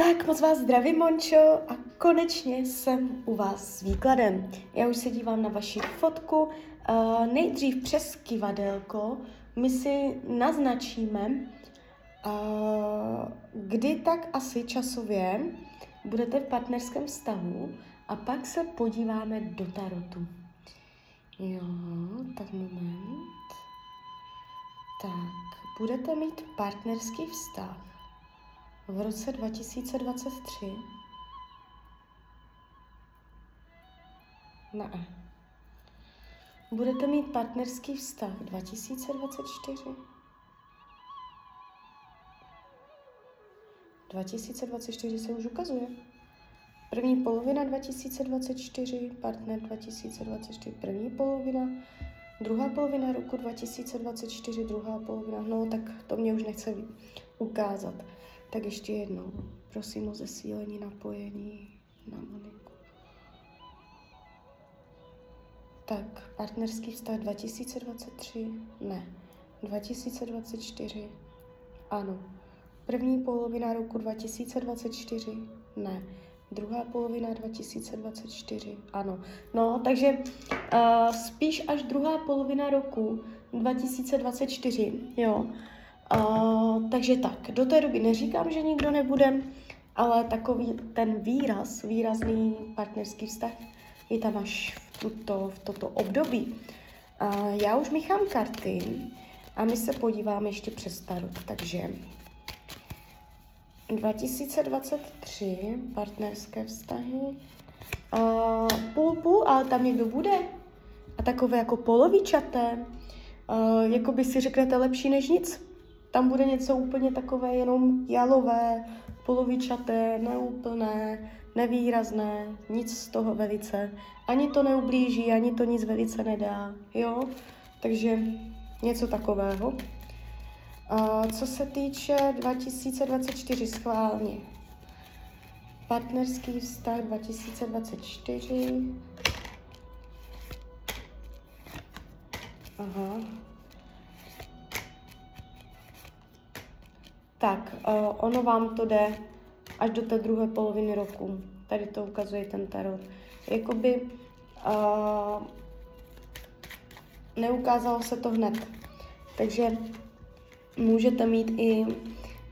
Tak moc vás zdravím, Mončo, a konečně jsem u vás s výkladem. Já už se dívám na vaši fotku. Uh, nejdřív přes kivadelko my si naznačíme, uh, kdy tak asi časově budete v partnerském vztahu a pak se podíváme do tarotu. Jo, tak moment. Tak, budete mít partnerský vztah v roce 2023? Ne. Budete mít partnerský vztah 2024? 2024 se už ukazuje. První polovina 2024, partner 2024, první polovina, druhá polovina roku 2024, druhá polovina, no tak to mě už nechce ukázat. Tak ještě jednou, prosím o zesílení napojení na Moniku. Tak, partnerský vztah 2023? Ne. 2024? Ano. První polovina roku 2024? Ne. Druhá polovina 2024? Ano. No, takže uh, spíš až druhá polovina roku 2024, jo. Uh, takže tak, do té doby neříkám, že nikdo nebude, ale takový ten výraz, výrazný partnerský vztah je tam až v, tuto, v toto období. Uh, já už míchám karty a my se podíváme ještě přes tarot. Takže 2023 partnerské vztahy. Uh, půl půl, ale tam někdo bude. A takové jako polovičaté. Uh, jako by si řeknete lepší než nic. Tam bude něco úplně takové jenom jalové, polovičaté, neúplné, nevýrazné, nic z toho velice. Ani to neublíží, ani to nic velice nedá, jo? Takže něco takového. A co se týče 2024 schválně, partnerský vztah 2024. Aha. Tak, uh, ono vám to jde až do té druhé poloviny roku. Tady to ukazuje ten tarot. Jakoby uh, neukázalo se to hned. Takže můžete mít i,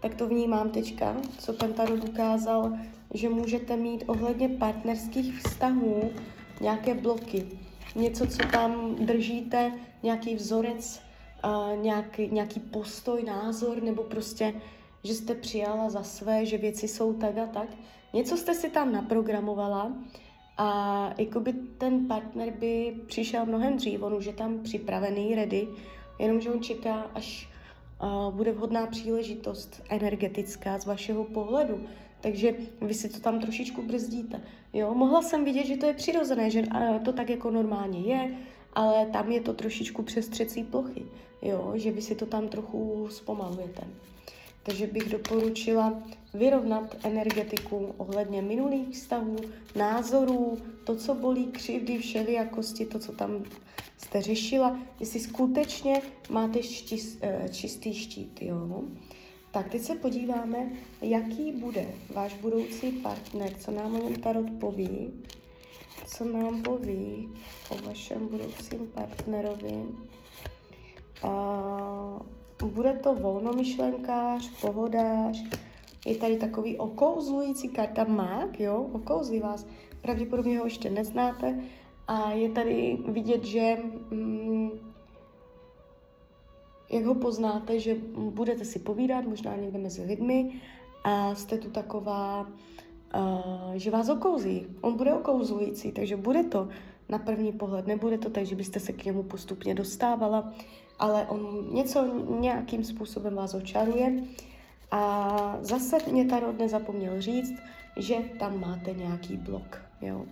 tak to vnímám teďka, co ten tarot ukázal, že můžete mít ohledně partnerských vztahů nějaké bloky. Něco, co tam držíte, nějaký vzorec, uh, nějaký, nějaký postoj, názor, nebo prostě že jste přijala za své, že věci jsou tak a tak. Něco jste si tam naprogramovala a jakoby ten partner by přišel mnohem dřív, on už je tam připravený, ready, jenomže on čeká, až uh, bude vhodná příležitost energetická z vašeho pohledu. Takže vy si to tam trošičku brzdíte. Jo, mohla jsem vidět, že to je přirozené, že uh, to tak jako normálně je, ale tam je to trošičku přes třecí plochy. Jo, že vy si to tam trochu zpomalujete. Takže bych doporučila vyrovnat energetiku ohledně minulých vztahů, názorů, to, co bolí, křivdy, všelijakosti, to, co tam jste řešila, jestli skutečně máte štis, eh, čistý štít. Jo? Tak teď se podíváme, jaký bude váš budoucí partner, co nám o něm Tarot poví, co nám poví o vašem budoucím partnerovi. A bude to volnomyšlenkář, pohodář, je tady takový okouzlující karta mák, jo, okouzlí vás, pravděpodobně ho ještě neznáte. A je tady vidět, že mm, jak ho poznáte, že budete si povídat, možná někde mezi lidmi. A jste tu taková, uh, že vás okouzí. On bude okouzlující, takže bude to na první pohled, nebude to tak, že byste se k němu postupně dostávala, ale on něco nějakým způsobem vás očaruje. A zase mě Tarot nezapomněl říct, že tam máte nějaký blok. Jo.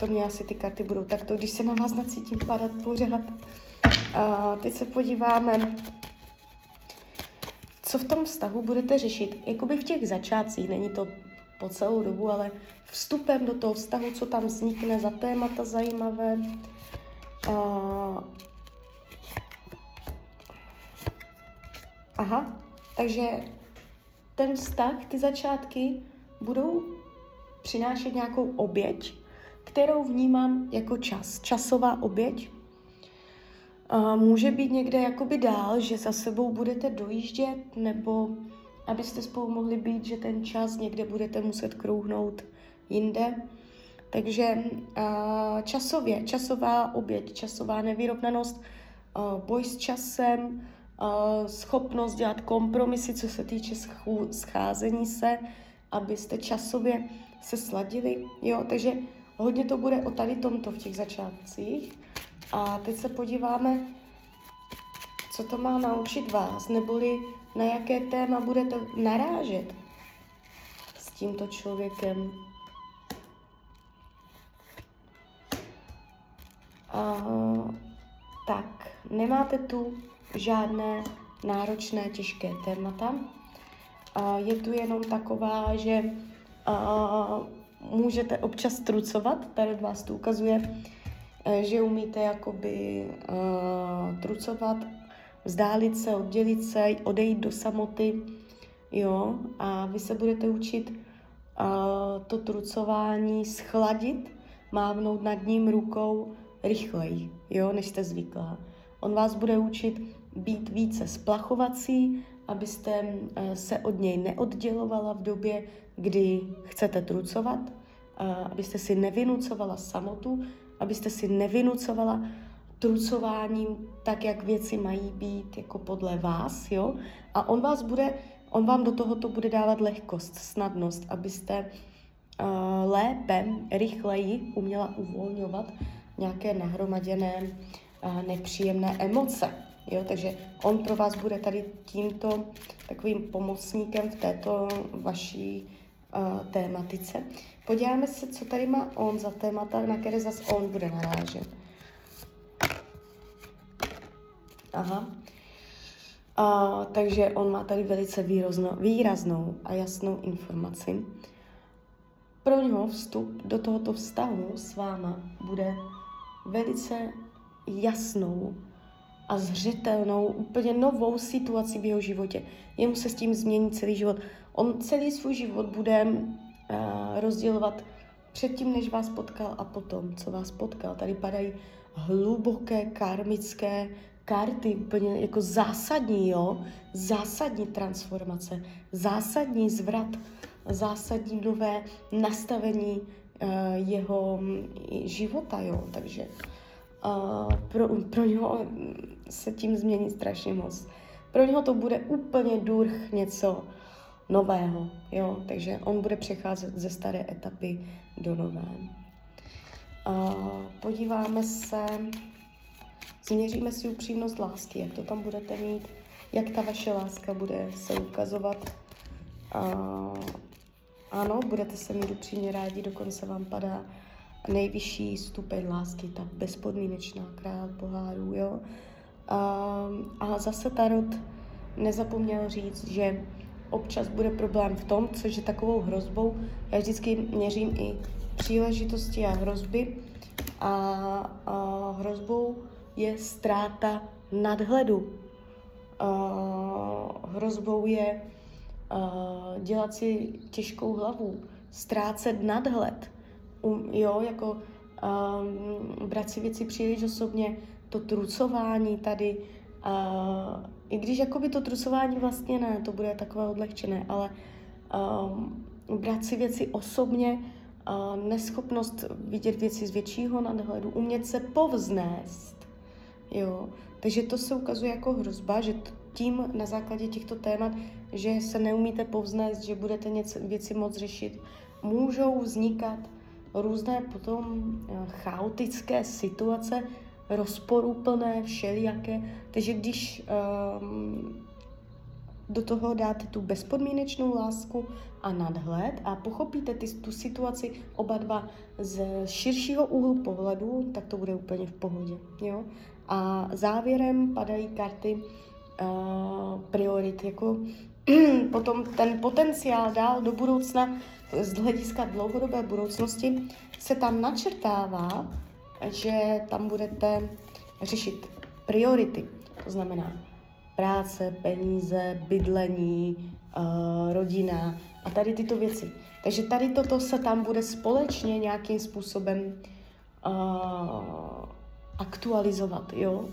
To mě asi ty karty budou takto, když se na vás nacítím padat pořád. A teď se podíváme, co v tom vztahu budete řešit. Jakoby v těch začátcích, není to po celou dobu, ale vstupem do toho vztahu, co tam vznikne za témata zajímavé. A Aha, takže ten vztah, ty začátky budou přinášet nějakou oběť, kterou vnímám jako čas, časová oběť. Může být někde jakoby dál, že za sebou budete dojíždět, nebo abyste spolu mohli být, že ten čas někde budete muset krouhnout jinde. Takže časově, časová oběť, časová nevyrovnanost, boj s časem, schopnost dělat kompromisy, co se týče scházení se, abyste časově se sladili. Jo? Takže hodně to bude o tady tomto v těch začátcích. A teď se podíváme, co to má naučit vás, neboli na jaké téma budete narážet s tímto člověkem. Uh, tak, nemáte tu žádné náročné, těžké témata. Je tu jenom taková, že můžete občas trucovat, tady vás to ukazuje, uh, že umíte jakoby uh, trucovat, vzdálit se, oddělit se, odejít do samoty, jo, a vy se budete učit uh, to trucování schladit, mávnout nad ním rukou, rychleji, jo, než jste zvyklá. On vás bude učit být více splachovací, abyste eh, se od něj neoddělovala v době, kdy chcete trucovat, abyste si nevynucovala samotu, abyste si nevynucovala trucováním tak, jak věci mají být jako podle vás, jo? A on vás bude, on vám do tohoto bude dávat lehkost, snadnost, abyste uh, lépe, rychleji uměla uvolňovat nějaké nahromaděné nepříjemné emoce. Jo? Takže on pro vás bude tady tímto takovým pomocníkem v této vaší uh, tématice. Podíváme se, co tady má on za témata, na které zase on bude narážet. Aha. Uh, takže on má tady velice výrazno, výraznou a jasnou informaci. Pro něho vstup do tohoto vztahu s váma bude velice jasnou a zřetelnou, úplně novou situaci v jeho životě. Jemu se s tím změní celý život. On celý svůj život bude uh, rozdělovat předtím, než vás potkal a potom, co vás potkal. Tady padají hluboké karmické karty, úplně jako zásadní, jo, zásadní transformace, zásadní zvrat, zásadní nové nastavení uh, jeho mm, života, jo, takže uh, pro, pro něho se tím změní strašně moc. Pro něho to bude úplně durch něco nového, jo, takže on bude přecházet ze staré etapy do nové. Uh, podíváme se, změříme si upřímnost lásky, jak to tam budete mít, jak ta vaše láska bude se ukazovat. Uh, ano, budete se mít upřímně rádi, dokonce vám padá nejvyšší stupeň lásky, ta bezpodmínečná král pohárů, jo. A, a zase Tarot nezapomněl říct, že občas bude problém v tom, což je takovou hrozbou. Já vždycky měřím i příležitosti a hrozby. A, a hrozbou je ztráta nadhledu. A, hrozbou je a, dělat si těžkou hlavu, ztrácet nadhled um, jo, jako um, brát si věci příliš osobně, to trucování tady, uh, i když jakoby to trucování vlastně ne, to bude takové odlehčené, ale um, brát si věci osobně, uh, neschopnost vidět věci z většího nadhledu, umět se povznést, jo. Takže to se ukazuje jako hrozba, že tím na základě těchto témat, že se neumíte povznést, že budete něco, věci moc řešit, můžou vznikat různé potom eh, chaotické situace, rozporuplné, všelijaké. Takže když um, do toho dáte tu bezpodmínečnou lásku a nadhled a pochopíte ty, tu situaci oba dva z širšího úhlu pohledu, tak to bude úplně v pohodě. Jo? A závěrem padají karty uh, priorit, jako potom ten potenciál dál do budoucna z hlediska dlouhodobé budoucnosti se tam načrtává, že tam budete řešit priority, to znamená práce, peníze, bydlení, uh, rodina a tady tyto věci. Takže tady toto se tam bude společně nějakým způsobem uh, aktualizovat, jo.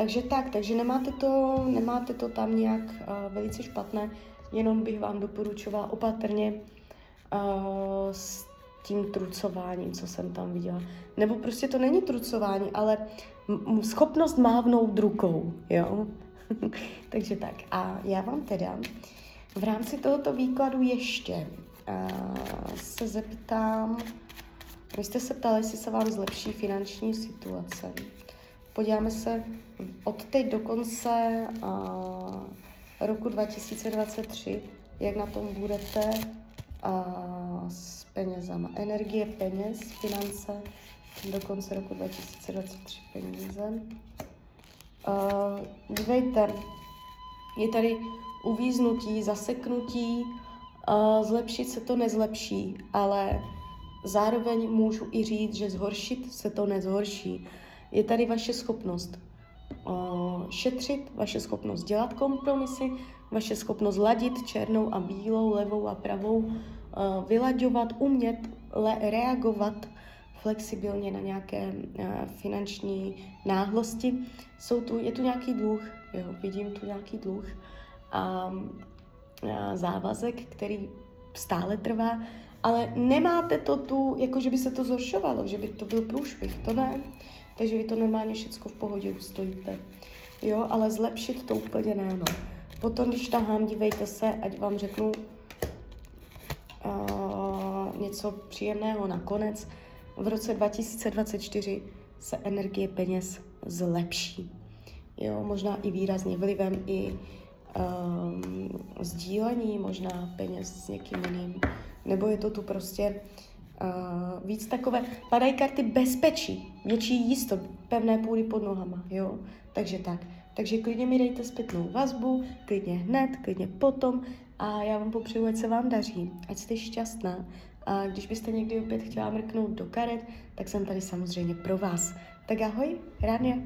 Takže tak, takže nemáte to, nemáte to tam nějak uh, velice špatné, jenom bych vám doporučovala opatrně uh, s tím trucováním, co jsem tam viděla. Nebo prostě to není trucování, ale m- schopnost mávnout rukou, jo. takže tak. A já vám teda v rámci tohoto výkladu ještě uh, se zeptám, vy jste se ptali, jestli se vám zlepší finanční situace. Podíváme se od teď do konce roku 2023, jak na tom budete s penězama. Energie peněz, finance, do konce roku 2023 peníze. Dívejte, je tady uvíznutí, zaseknutí, zlepšit se to nezlepší, ale zároveň můžu i říct, že zhoršit se to nezhorší. Je tady vaše schopnost uh, šetřit, vaše schopnost dělat kompromisy, vaše schopnost ladit černou a bílou, levou a pravou, uh, vylaďovat, umět reagovat flexibilně na nějaké uh, finanční náhlosti. Jsou tu, je tu nějaký dluh, jo, vidím tu nějaký dluh a, a závazek, který stále trvá, ale nemáte to tu, jako že by se to zhoršovalo, že by to byl průšvih, to ne. Takže vy to normálně všechno v pohodě ustojíte. Jo, ale zlepšit to úplně ne, no. Potom, když tahám, dívejte se, ať vám řeknu uh, něco příjemného nakonec. V roce 2024 se energie peněz zlepší. Jo, možná i výrazně vlivem i um, sdílení možná peněz s někým jiným. Nebo je to tu prostě uh, víc takové, padají karty bezpečí, větší jistot, pevné půdy pod nohama, jo. Takže tak. Takže klidně mi dejte zpětnou vazbu, klidně hned, klidně potom a já vám popřeju, ať se vám daří, ať jste šťastná. A když byste někdy opět chtěla mrknout do karet, tak jsem tady samozřejmě pro vás. Tak ahoj, Rania.